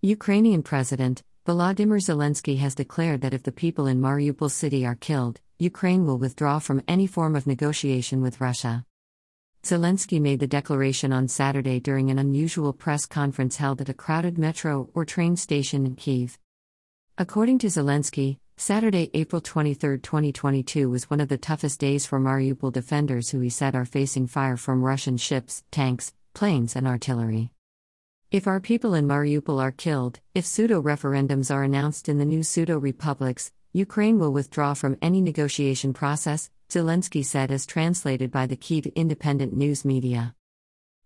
Ukrainian President Volodymyr Zelensky has declared that if the people in Mariupol city are killed, Ukraine will withdraw from any form of negotiation with Russia. Zelensky made the declaration on Saturday during an unusual press conference held at a crowded metro or train station in Kiev. According to Zelensky, Saturday, April 23, 2022 was one of the toughest days for Mariupol defenders who he said are facing fire from Russian ships, tanks, planes, and artillery. If our people in Mariupol are killed, if pseudo referendums are announced in the new pseudo republics, Ukraine will withdraw from any negotiation process, Zelensky said as translated by the Kyiv independent news media.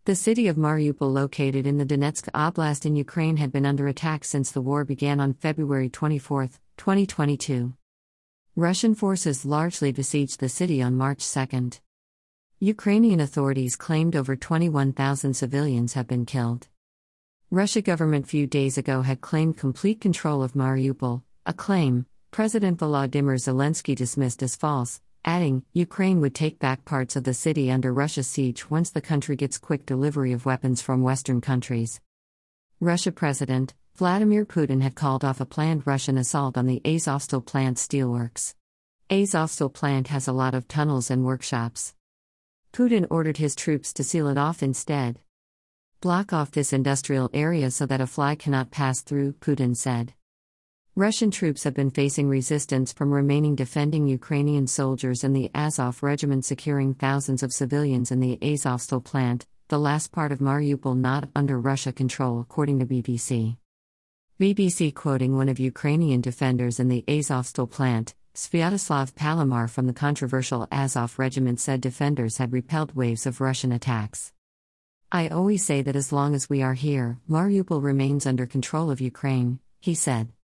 The city of Mariupol, located in the Donetsk Oblast in Ukraine, had been under attack since the war began on February 24, 2022. Russian forces largely besieged the city on March 2. Ukrainian authorities claimed over 21,000 civilians have been killed. Russia government few days ago had claimed complete control of Mariupol, a claim President Volodymyr Zelensky dismissed as false, adding, Ukraine would take back parts of the city under Russia's siege once the country gets quick delivery of weapons from Western countries. Russia President Vladimir Putin had called off a planned Russian assault on the Azovstal plant steelworks. Azovstal plant has a lot of tunnels and workshops. Putin ordered his troops to seal it off instead. Block off this industrial area so that a fly cannot pass through, Putin said. Russian troops have been facing resistance from remaining defending Ukrainian soldiers and the Azov regiment securing thousands of civilians in the Azovstal plant, the last part of Mariupol not under Russia control, according to BBC. BBC quoting one of Ukrainian defenders in the Azovstal plant, Sviatoslav Palamar from the controversial Azov regiment said defenders had repelled waves of Russian attacks. I always say that as long as we are here, Mariupol remains under control of Ukraine, he said.